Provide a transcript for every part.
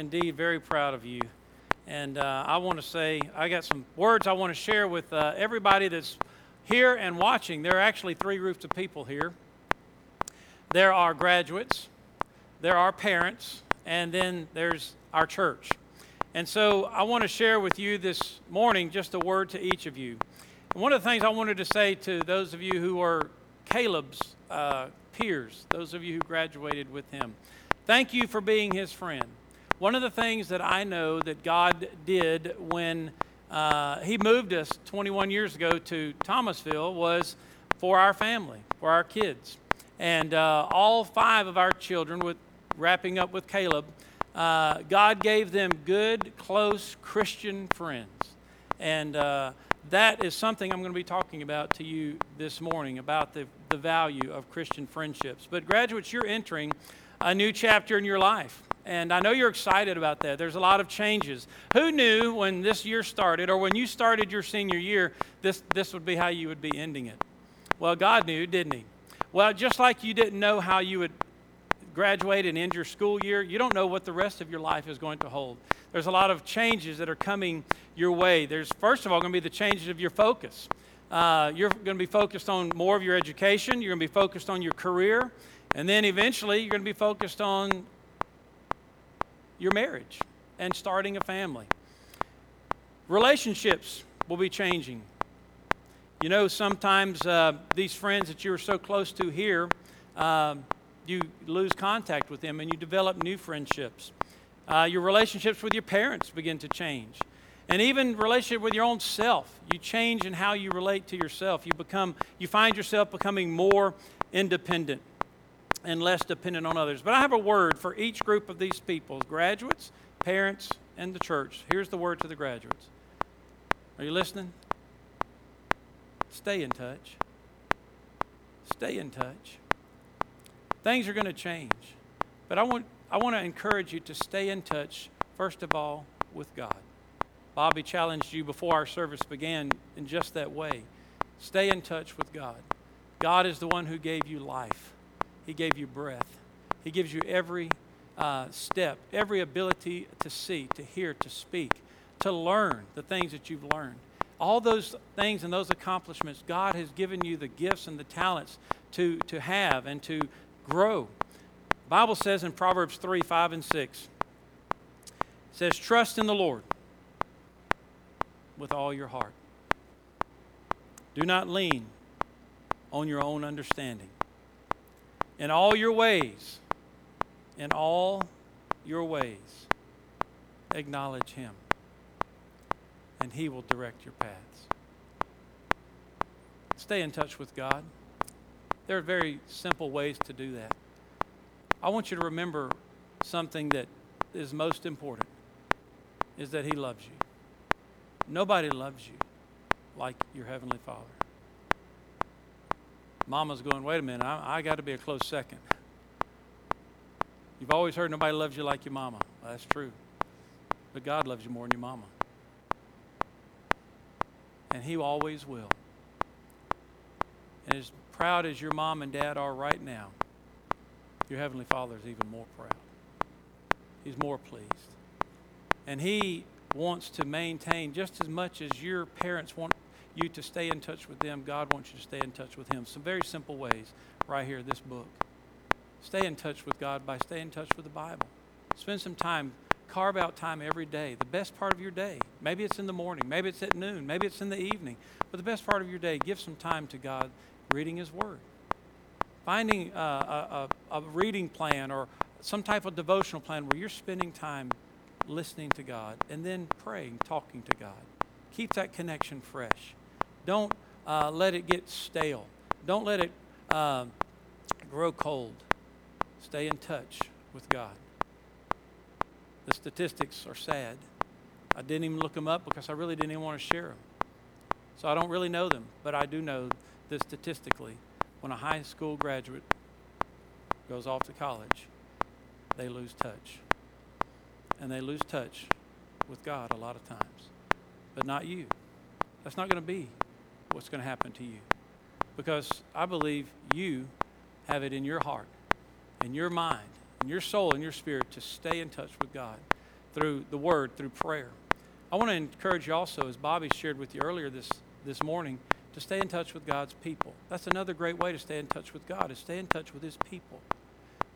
indeed very proud of you. And uh, I want to say, I got some words I want to share with uh, everybody that's here and watching. There are actually three groups of people here there are graduates, there are parents, and then there's our church. And so I want to share with you this morning just a word to each of you. And one of the things I wanted to say to those of you who are Caleb's uh, peers, those of you who graduated with him, thank you for being his friend. One of the things that I know that God did when uh, he moved us 21 years ago to Thomasville was for our family, for our kids. And uh, all five of our children, with wrapping up with Caleb, uh, God gave them good, close Christian friends. And uh, that is something I'm going to be talking about to you this morning about the, the value of Christian friendships. But, graduates, you're entering a new chapter in your life. And I know you're excited about that. There's a lot of changes. Who knew when this year started or when you started your senior year, this, this would be how you would be ending it? Well, God knew, didn't He? Well, just like you didn't know how you would graduate and end your school year, you don't know what the rest of your life is going to hold. There's a lot of changes that are coming your way. There's, first of all, going to be the changes of your focus. Uh, you're going to be focused on more of your education, you're going to be focused on your career, and then eventually you're going to be focused on your marriage and starting a family. Relationships will be changing. You know, sometimes uh, these friends that you are so close to here, uh, you lose contact with them and you develop new friendships. Uh, your relationships with your parents begin to change. And even relationship with your own self. You change in how you relate to yourself. You become you find yourself becoming more independent and less dependent on others. But I have a word for each group of these people graduates, parents, and the church. Here's the word to the graduates. Are you listening? Stay in touch. Stay in touch. Things are going to change. But I want, I want to encourage you to stay in touch, first of all, with God. Bobby challenged you before our service began in just that way. Stay in touch with God. God is the one who gave you life, He gave you breath, He gives you every uh, step, every ability to see, to hear, to speak, to learn the things that you've learned. All those things and those accomplishments, God has given you the gifts and the talents to, to have and to grow. The Bible says in Proverbs 3 5 and 6, it says, Trust in the Lord with all your heart. Do not lean on your own understanding. In all your ways, in all your ways, acknowledge Him, and He will direct your paths. Stay in touch with God. There are very simple ways to do that. I want you to remember something that is most important is that he loves you. Nobody loves you like your heavenly Father. Mama's going, wait a minute, I, I got to be a close second. You've always heard nobody loves you like your mama. Well, that's true. But God loves you more than your mama. And He always will. And as proud as your mom and dad are right now, your Heavenly Father is even more proud. He's more pleased. And He wants to maintain just as much as your parents want you to stay in touch with them, God wants you to stay in touch with Him. Some very simple ways right here, this book. Stay in touch with God by staying in touch with the Bible. Spend some time, carve out time every day, the best part of your day. Maybe it's in the morning, maybe it's at noon, maybe it's in the evening. But the best part of your day, give some time to God reading His Word. Finding uh, a, a, a, reading plan or some type of devotional plan where you're spending time listening to God and then praying, talking to God. Keep that connection fresh. Don't uh, let it get stale. Don't let it uh, grow cold. Stay in touch with God. The statistics are sad. I didn't even look them up because I really didn't even want to share them. So I don't really know them, but I do know that statistically, when a high school graduate goes off to college, they lose touch. And they lose touch with God a lot of times. But not you. That's not going to be what's going to happen to you. Because I believe you have it in your heart, in your mind, in your soul, in your spirit to stay in touch with God. through the Word, through prayer. I want to encourage you also, as Bobby shared with you earlier this, this morning, to stay in touch with God's people. That's another great way to stay in touch with God, is stay in touch with His people.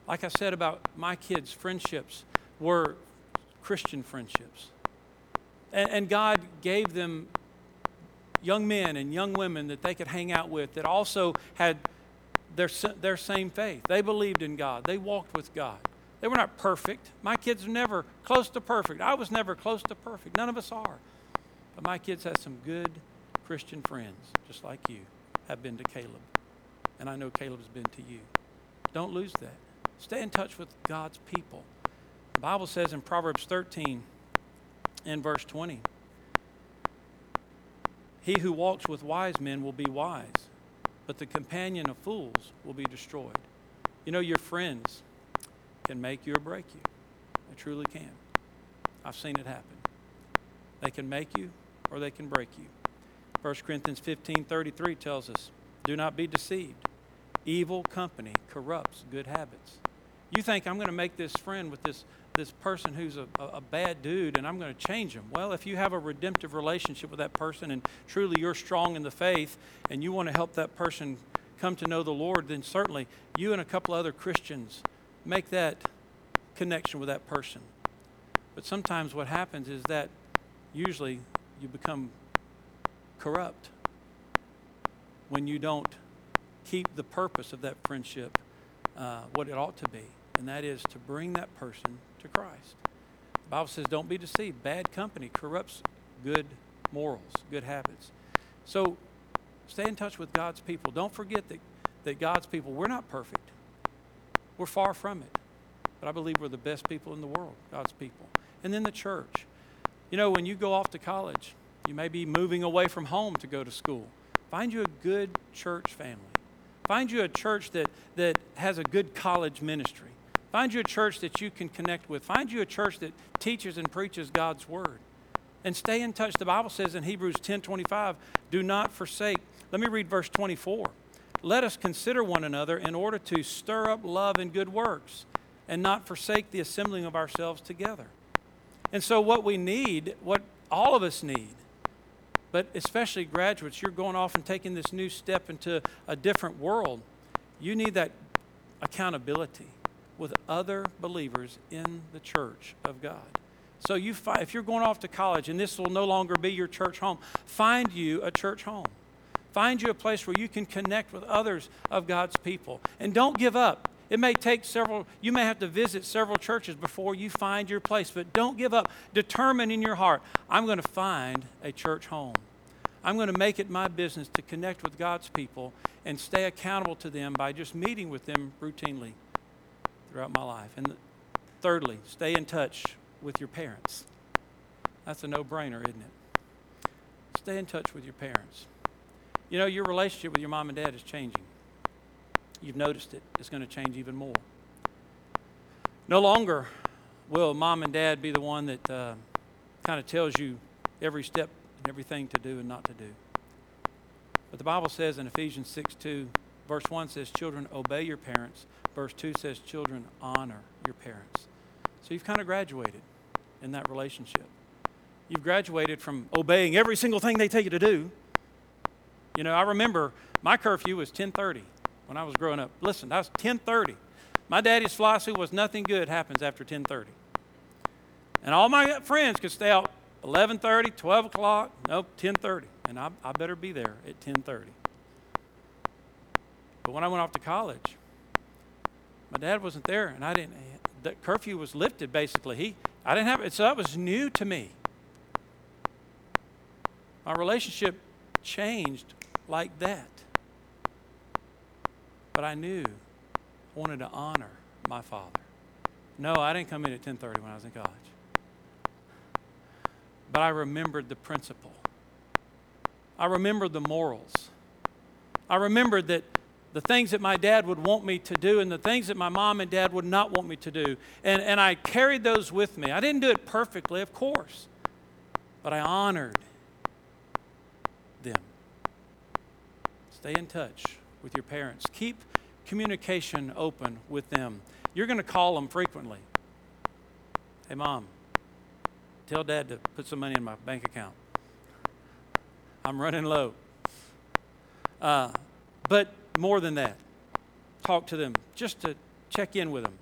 Like I said about my kids' friendships were Christian friendships. And, and God gave them young men and young women that they could hang out with that also had their, their same faith. They believed in God, they walked with God. They were not perfect. My kids were never close to perfect. I was never close to perfect. None of us are. But my kids had some good Christian friends, just like you have been to Caleb. And I know Caleb's been to you. Don't lose that. Stay in touch with God's people. The Bible says in Proverbs 13 and verse 20 He who walks with wise men will be wise, but the companion of fools will be destroyed. You know, your friends can make you or break you. They truly can. I've seen it happen. They can make you or they can break you. 1 Corinthians 15 33 tells us, Do not be deceived. Evil company corrupts good habits. You think I'm going to make this friend with this, this person who's a, a, bad dude and I'm going to change him. Well, if you have a redemptive relationship with that person and truly you're strong in the faith and you want to help that person come to know the Lord, then certainly you and a couple other Christians make that connection with that person. But sometimes what happens is that usually you become corrupt when you don't keep the purpose of that friendship uh, what it ought to be, and that is to bring that person to Christ. The Bible says, don't be deceived. Bad company corrupts good morals, good habits. So stay in touch with God's people. Don't forget that, that God's people, we're not perfect. We're far from it. But I believe we're the best people in the world, God's people. And then the church. You know, when you go off to college, you may be moving away from home to go to school. Find you a good church family. Find you a church that, that has a good college ministry. Find you a church that you can connect with. Find you a church that teaches and preaches God's word. And stay in touch. The Bible says in Hebrews 10 25, do not forsake. Let me read verse 24 let us consider one another in order to stir up love and good works and not forsake the assembling of ourselves together. And so, what we need, what all of us need, but especially graduates, you're going off and taking this new step into a different world. You need that accountability with other believers in the church of God. So, you if you're going off to college and this will no longer be your church home, find you a church home. Find you a place where you can connect with others of God's people. And don't give up. It may take several, you may have to visit several churches before you find your place, but don't give up. Determine in your heart, I'm going to find a church home. I'm going to make it my business to connect with God's people and stay accountable to them by just meeting with them routinely throughout my life. And thirdly, stay in touch with your parents. That's a no brainer, isn't it? Stay in touch with your parents. You know, your relationship with your mom and dad is changing. You've noticed it. It's going to change even more. No longer will mom and dad be the one that uh, kind of tells you every step and everything to do and not to do. But the Bible says in Ephesians 6 2, verse 1 says, Children, obey your parents. Verse 2 says, Children, honor your parents. So you've kind of graduated in that relationship. You've graduated from obeying every single thing they tell you to do you know, I remember my curfew was 10:30 when I was growing up. Listen, that was 10:30. My daddy's philosophy was nothing good happens after 10:30. And all my friends could stay out 11:30, 12 o'clock, nope, 10:30, and I, I better be there at 10:30. But when I went off to college, my dad wasn't there, and I didn't. The curfew was lifted basically. He, I didn't have it, so that was new to me. My relationship changed like that. But I knew I wanted to honor my father. No, I didn't come in at 10:30 when I was in college. But I remembered the principle. I remembered the morals. I remembered that the things that my dad would want me to do and the things that my mom and dad would not want me to do. And, and I carried those with me. I didn't do it perfectly, of course, but I honored them. Stay in touch with your parents. Keep communication open with them. You're going to call them frequently. Hey, mom, Tell dad to put some money in my bank account. I'm running low. Uh, but more than that, talk to them just to check in with them.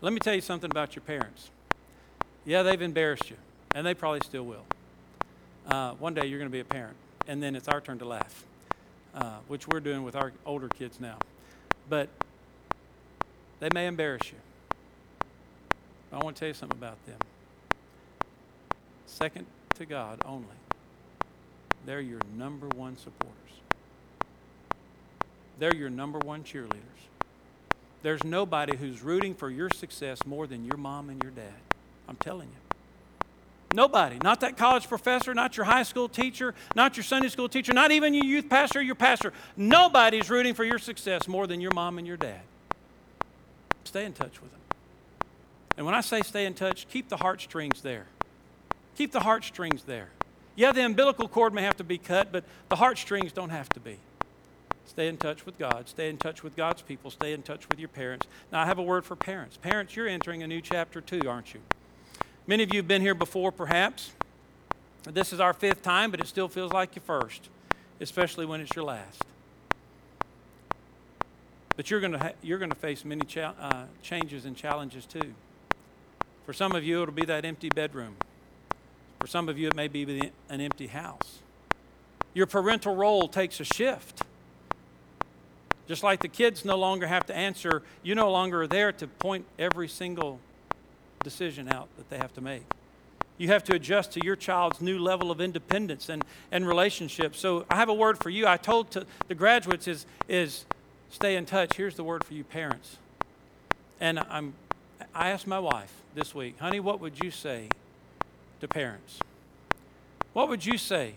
Let me tell you something about your parents. Yeah, they've embarrassed you, and they probably still will. Uh, one day you're going to be a parent, and then it's our turn to laugh, uh, which we're doing with our older kids now. But they may embarrass you. I want to tell you something about them. Second to God only, they're your number one supporters. They're your number one cheerleaders. There's nobody who's rooting for your success more than your mom and your dad. I'm telling you. Nobody. Not that college professor, not your high school teacher, not your Sunday school teacher, not even your youth pastor, your pastor. Nobody's rooting for your success more than your mom and your dad. Stay in touch with them. And when I say stay in touch, keep the heartstrings there. Keep the heartstrings there. Yeah, the umbilical cord may have to be cut, but the heartstrings don't have to be. Stay in touch with God. Stay in touch with God's people. Stay in touch with your parents. Now, I have a word for parents. Parents, you're entering a new chapter too, aren't you? Many of you have been here before, perhaps. This is our fifth time, but it still feels like your first, especially when it's your last. But you're going to ha- you're going to face many cha- uh, changes and challenges too. For some of you, it'll be that empty bedroom. For some of you, it may be an empty house. Your parental role takes a shift. Just like the kids no longer have to answer, you no longer are there to point every single decision out that they have to make. You have to adjust to your child's new level of independence and, and relationship. So I have a word for you. I told to the graduates is, is stay in touch. Here's the word for you parents. And I'm, I asked my wife this week, honey, what would you say to parents? What would you say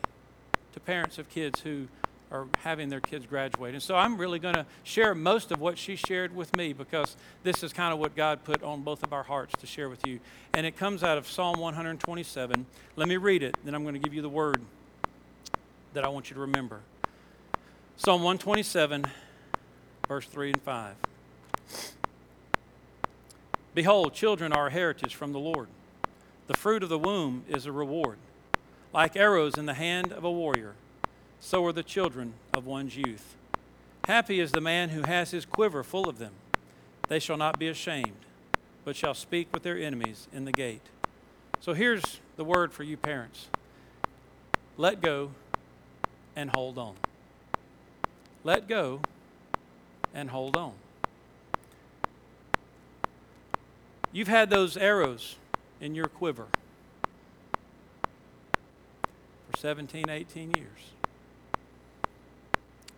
to parents of kids who are having their kids graduate. And so I'm really going to share most of what she shared with me because this is kind of what God put on both of our hearts to share with you. And it comes out of Psalm 127. Let me read it, then I'm going to give you the word that I want you to remember. Psalm 127, verse 3 and 5. Behold, children are a heritage from the Lord. The fruit of the womb is a reward. Like arrows in the hand of a warrior so are the children of one's youth. Happy is the man who has his quiver full of them. They shall not be ashamed, but shall speak with their enemies in the gate. So here's the word for you parents let go and hold on. Let go and hold on. You've had those arrows in your quiver for 17, 18 years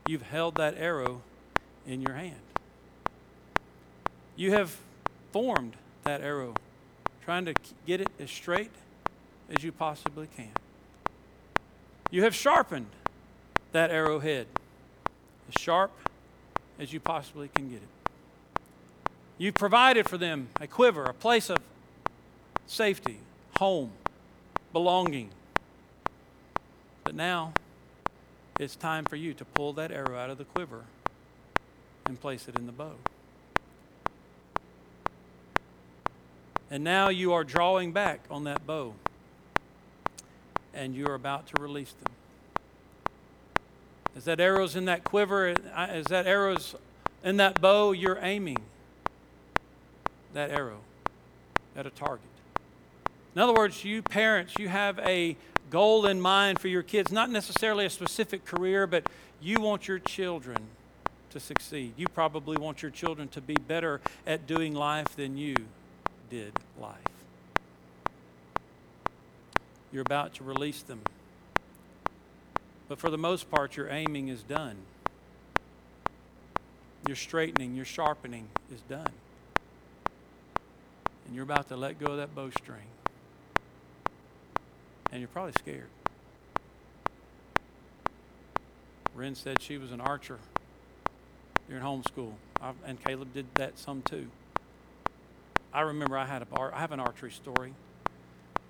you've held that arrow in your hand. You have formed that arrow, trying to get it as straight as you possibly can. You have sharpened that arrowhead as sharp as you possibly can get it. You've provided for them a quiver, a place of safety, home, belonging. But now, it's time for you to pull that arrow out of the quiver and place it in the bow. And now you are drawing back on that bow and you're about to release them. As that arrow's in that quiver, as that arrow's in that bow, you're aiming that arrow at a target. In other words, you parents, you have a goal in mind for your kids, not necessarily a specific career, but you want your children to succeed. You probably want your children to be better at doing life than you did life. You're about to release them. But for the most part, your aiming is done. Your straightening, your sharpening is done. And you're about to let go of that bowstring and you're probably scared. Ren said she was an archer during homeschool, I, and Caleb did that some too. I remember I had a bar, I have an archery story.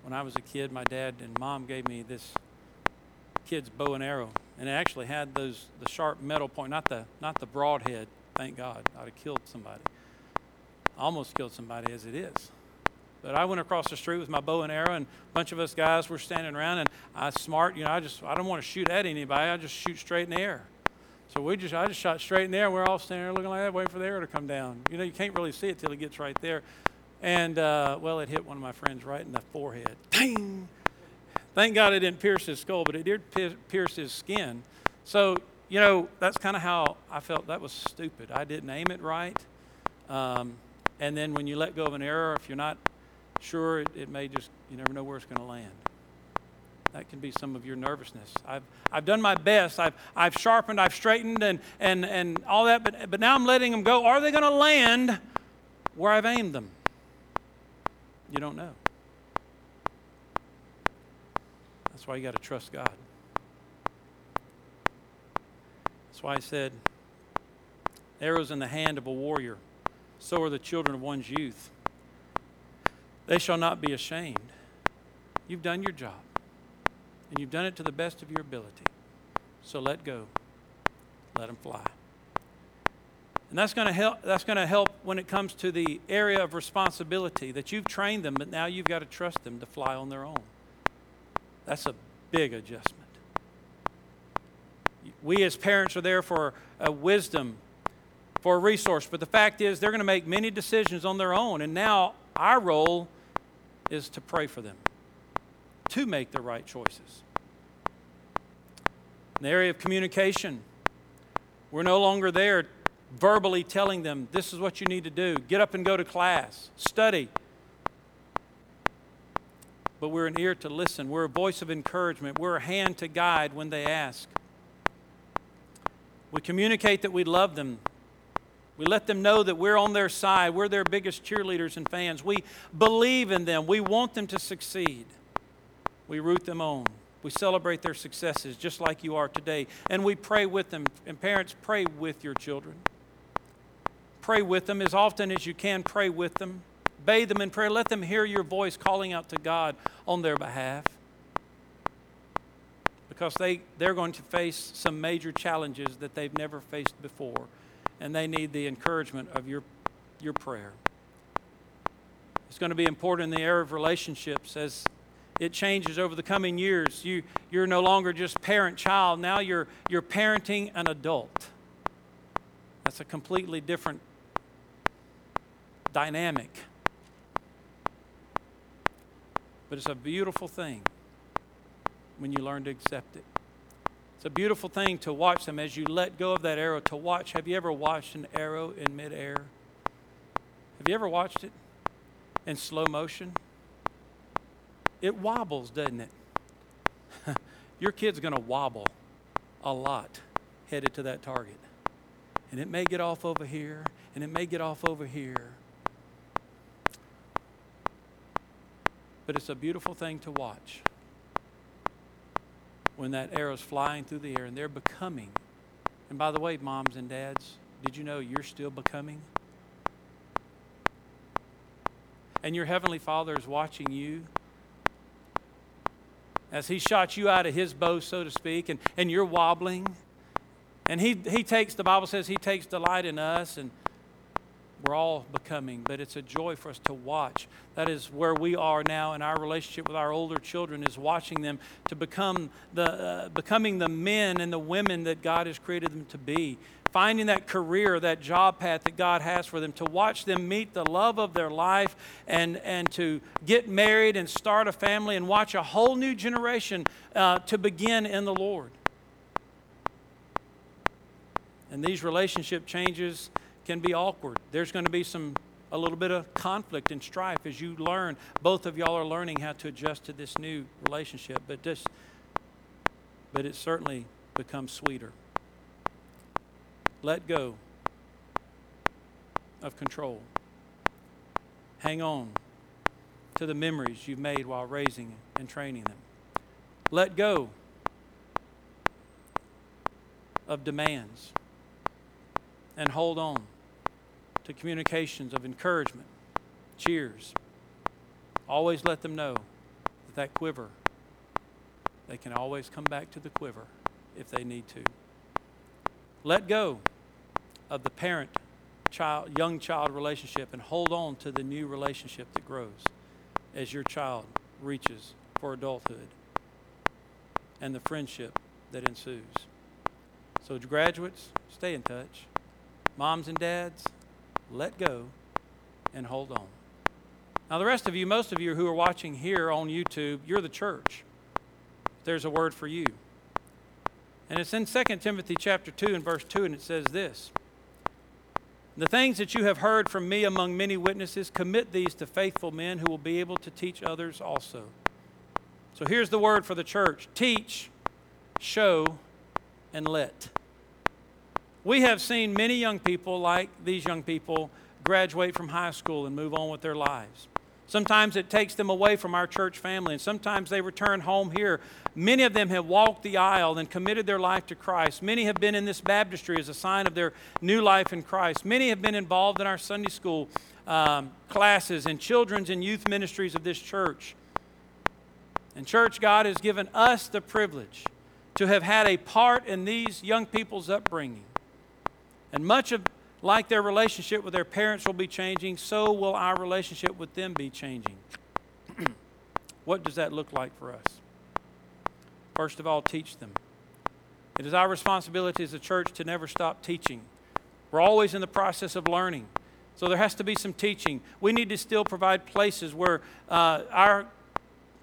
When I was a kid, my dad and mom gave me this kid's bow and arrow, and it actually had those the sharp metal point, not the not the broadhead. Thank God, I'd have killed somebody. I almost killed somebody as it is, But I went across the street with my bow and arrow, and a bunch of us guys were standing around, and I smart, you know, I just I don't want to shoot at anybody. I just shoot straight in the air. So we just I just shot straight in the air. And we're all standing there looking like that, waiting for the arrow to come down. You know, you can't really see it till it gets right there. And uh, well, it hit one of my friends right in the forehead. Ding! Thank God it didn't pierce his skull, but it did pierce his skin. So you know, that's kind of how I felt that was stupid. I didn't aim it right. Um, and then when you let go of an arrow, if you're not sure, it, it may just, you never know where it's going to land. That can be some of your nervousness. I've, I've done my best. I've, I've sharpened, I've straightened, and, and, and all that, but, but now I'm letting them go. Are they going to land where I've aimed them? You don't know. That's why you got to trust God. That's why I said, arrows in the hand of a warrior, so are the children of one's youth. They shall not be ashamed. You've done your job, and you've done it to the best of your ability. So let go. Let them fly. And that's going to help that's going to help when it comes to the area of responsibility that you've trained them but now you've got to trust them to fly on their own. That's a big adjustment we as parents are there for a wisdom, for a resource. But the fact is, they're going to make many decisions on their own. And now our role is to pray for them to make the right choices. In the area of communication, we're no longer there verbally telling them, this is what you need to do. Get up and go to class, study. But we're an ear to listen. We're a voice of encouragement. We're a hand to guide when they ask. We communicate that we love them. We let them know that we're on their side. We're their biggest cheerleaders and fans. We believe in them. We want them to succeed. We root them on. We celebrate their successes just like you are today. And we pray with them. And parents, pray with your children. Pray with them as often as you can. Pray with them. Bathe them in prayer. Let them hear your voice calling out to God on their behalf because they, they're going to face some major challenges that they've never faced before, and they need the encouragement of your, your prayer. It's going to be important in the area of relationships as it changes over the coming years. You, you're no longer just parent child, now you're, you're parenting an adult. That's a completely different dynamic. But it's a beautiful thing when you learn to accept it. It's a beautiful thing to watch them as you let go of that arrow. To watch, have you ever watched an arrow in midair? Have you ever watched it in slow motion? It wobbles, doesn't it? Your kid's going to wobble a lot headed to that target. And it may get off over here, and it may get off over here. But it's a beautiful thing to watch when that arrow's flying through the air and they're becoming. And by the way, moms and dads, did you know you're still becoming? And your Heavenly Father is watching you as He shot you out of His bow, so to speak, and, and you're wobbling. And he, he takes, the Bible says, He takes delight in us. And we're all becoming, but it's a joy for us to watch. That is where we are now in our relationship with our older children is watching them to become the uh, becoming the men and the women that God has created them to be. Finding that career, that job path that God has for them, to watch them meet the love of their life and, and to get married and start a family and watch a whole new generation uh, to begin in the Lord. And these relationship changes can be awkward. There's going to be some a little bit of conflict and strife as you learn. Both of y'all are learning how to adjust to this new relationship, but this but it certainly becomes sweeter. Let go of control. Hang on to the memories you've made while raising and training them. Let go of demands and hold on to communications of encouragement, cheers. Always let them know that that quiver, they can always come back to the quiver if they need to. Let go of the parent child young child relationship and hold on to the new relationship that grows. as your child reaches for adulthood and the friendship that ensues. So, graduates, stay in touch. Moms and dads, let go and hold on. Now, the rest of you, most of you who are watching here on YouTube, you're the church. There's a word for you. And it's in 2 Timothy chapter 2 and verse 2, and it says this The things that you have heard from me among many witnesses, commit these to faithful men who will be able to teach others also. So here's the word for the church teach, show, and let. We have seen many young people, like these young people, graduate from high school and move on with their lives. Sometimes it takes them away from our church family, and sometimes they return home here. Many of them have walked the aisle and committed their life to Christ. Many have been in this baptistry as a sign of their new life in Christ. Many have been involved in our Sunday school um, classes and children's and youth ministries of this church. And, church, God has given us the privilege to have had a part in these young people's upbringing. And much of like their relationship with their parents will be changing, so will our relationship with them be changing. what does that look like for us? First of all, teach them. It is our responsibility as a church to never stop teaching. We're always in the process of learning. So there has to be some teaching. We need to still provide places where uh, our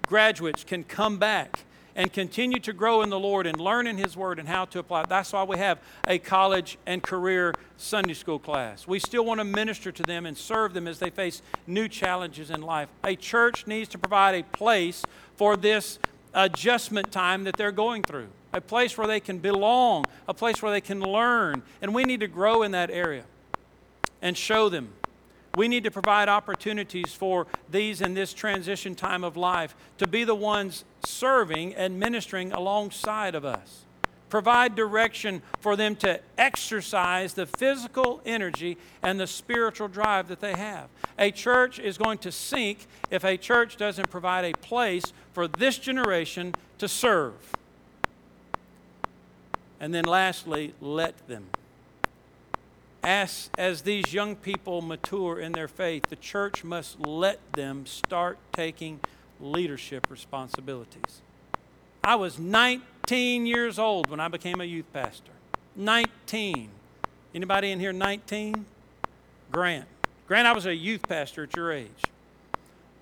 graduates can come back and continue to grow in the Lord and learn in His Word and how to apply. That's why we have a college and career Sunday school class. We still want to minister to them and serve them as they face new challenges in life. A church needs to provide a place for this adjustment time that they're going through, a place where they can belong, a place where they can learn. And we need to grow in that area and show them we need to provide opportunities for these in this transition time of life to be the ones serving and ministering alongside of us. Provide direction for them to exercise the physical energy and the spiritual drive that they have. A church is going to sink if a church doesn't provide a place for this generation to serve. And then, lastly, let them. As, as these young people mature in their faith, the church must let them start taking leadership responsibilities. I was 19 years old when I became a youth pastor. 19. Anybody in here 19? Grant. Grant, I was a youth pastor at your age.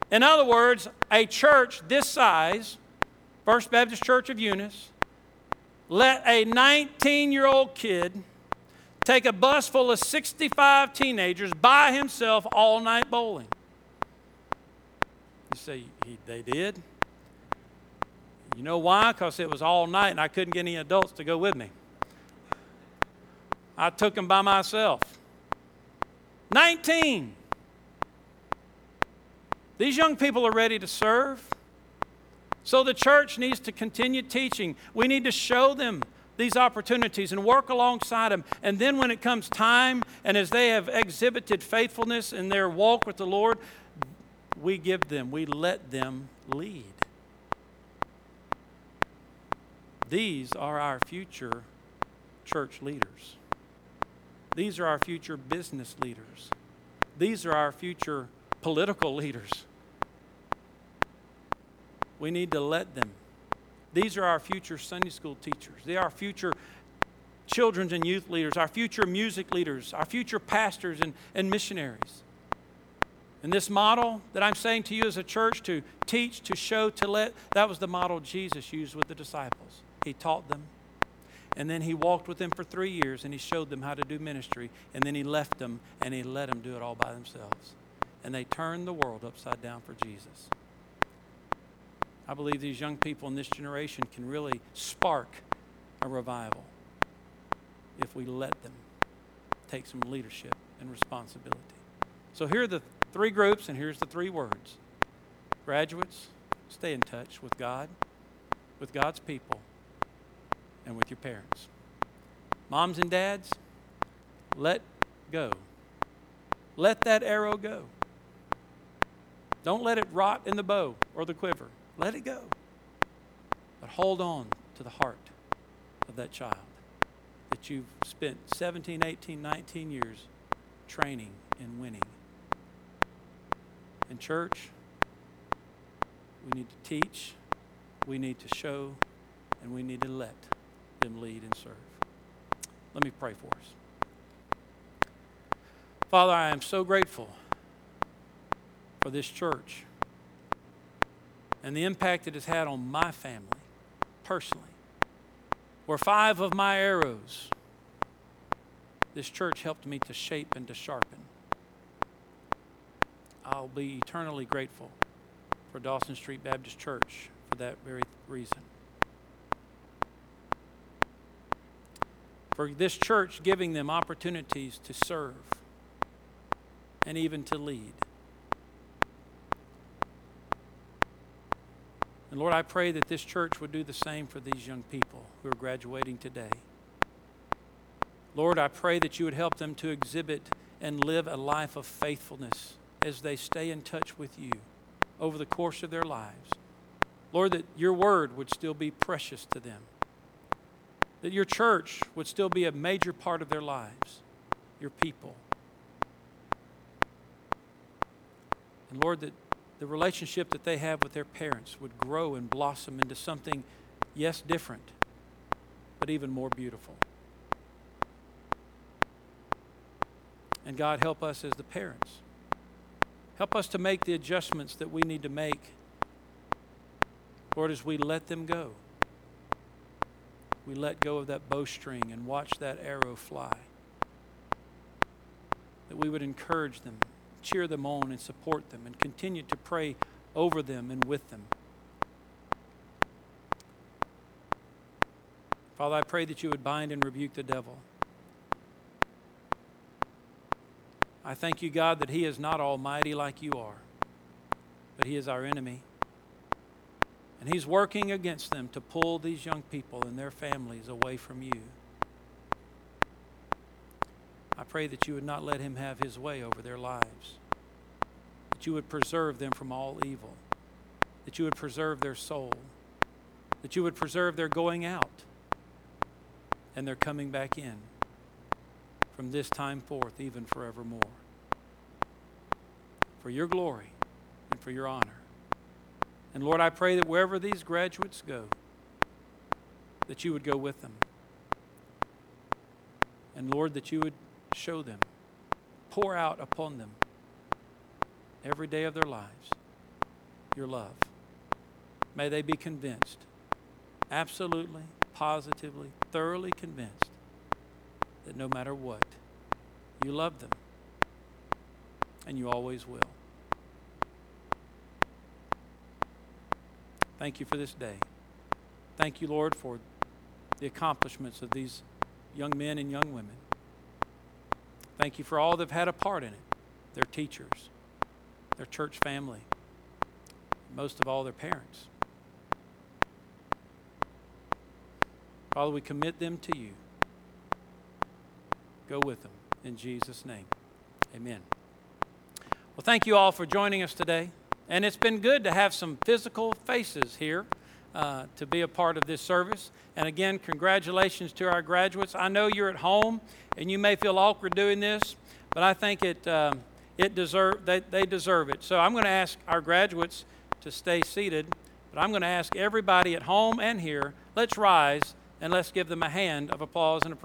In other words, a church this size, First Baptist Church of Eunice, let a 19 year old kid take a bus full of 65 teenagers by himself all night bowling. You say, he, they did? You know why? Because it was all night and I couldn't get any adults to go with me. I took them by myself. 19. These young people are ready to serve. So the church needs to continue teaching. We need to show them these opportunities and work alongside them. And then when it comes time, and as they have exhibited faithfulness in their walk with the Lord, we give them, we let them lead. These are our future church leaders. These are our future business leaders. These are our future political leaders. We need to let them these are our future Sunday school teachers. They are our future children's and youth leaders, our future music leaders, our future pastors and, and missionaries. And this model that I'm saying to you as a church to teach, to show, to let, that was the model Jesus used with the disciples. He taught them. And then he walked with them for three years and he showed them how to do ministry. And then he left them and he let them do it all by themselves. And they turned the world upside down for Jesus. I believe these young people in this generation can really spark a revival if we let them take some leadership and responsibility. So here are the three groups, and here's the three words graduates, stay in touch with God, with God's people, and with your parents. Moms and dads, let go. Let that arrow go. Don't let it rot in the bow or the quiver. Let it go. But hold on to the heart of that child that you've spent 17, 18, 19 years training and winning. In church, we need to teach, we need to show, and we need to let them lead and serve. Let me pray for us. Father, I am so grateful for this church and the impact it has had on my family personally. were five of my arrows, this church helped me to shape and to sharpen. I'll be eternally grateful for Dawson Street Baptist Church for that very reason. For this church giving them opportunities to serve and even to lead. And Lord, I pray that this church would do the same for these young people who are graduating today. Lord, I pray that you would help them to exhibit and live a life of faithfulness as they stay in touch with you over the course of their lives. Lord, that your word would still be precious to them, that your church would still be a major part of their lives, your people. And Lord, that the relationship that they have with their parents would grow and blossom into something, yes, different, but even more beautiful. And God, help us as the parents. Help us to make the adjustments that we need to make, Lord, as we let them go. We let go of that bowstring and watch that arrow fly. That we would encourage them cheer them on and support them and continue to pray over them and with them. Father, I pray that you would bind and rebuke the devil. I thank you, God, that he is not almighty like you are, but he is our enemy. And he's working against them to pull these young people and their families away from you. I pray that you would not let him have his way over their lives, that you would preserve them from all evil, that you would preserve their soul, that you would preserve their going out and their coming back in from this time forth, even forevermore. For your glory and for your honor. And Lord, I pray that wherever these graduates go, that you would go with them. And Lord, that you would show them, pour out upon them every day of their lives your love. May they be convinced, absolutely, positively, thoroughly convinced that no matter what, you love them and you always will. Thank you for this day. Thank you, Lord, for the accomplishments of these young men and young women. Thank you for all they've had a part in it their teachers, their church family, most of all, their parents. Father, we commit them to you. Go with them in Jesus' name. Amen. Well, thank you all for joining us today. And it's been good to have some physical faces here uh, to be a part of this service. And again, congratulations to our graduates. I know you're at home and you may feel awkward doing this, but I think it, um, it deserve, they, they deserve it. So I'm going to ask our graduates to stay seated, but I'm going to ask everybody at home and here, let's rise and let's give them a hand of applause and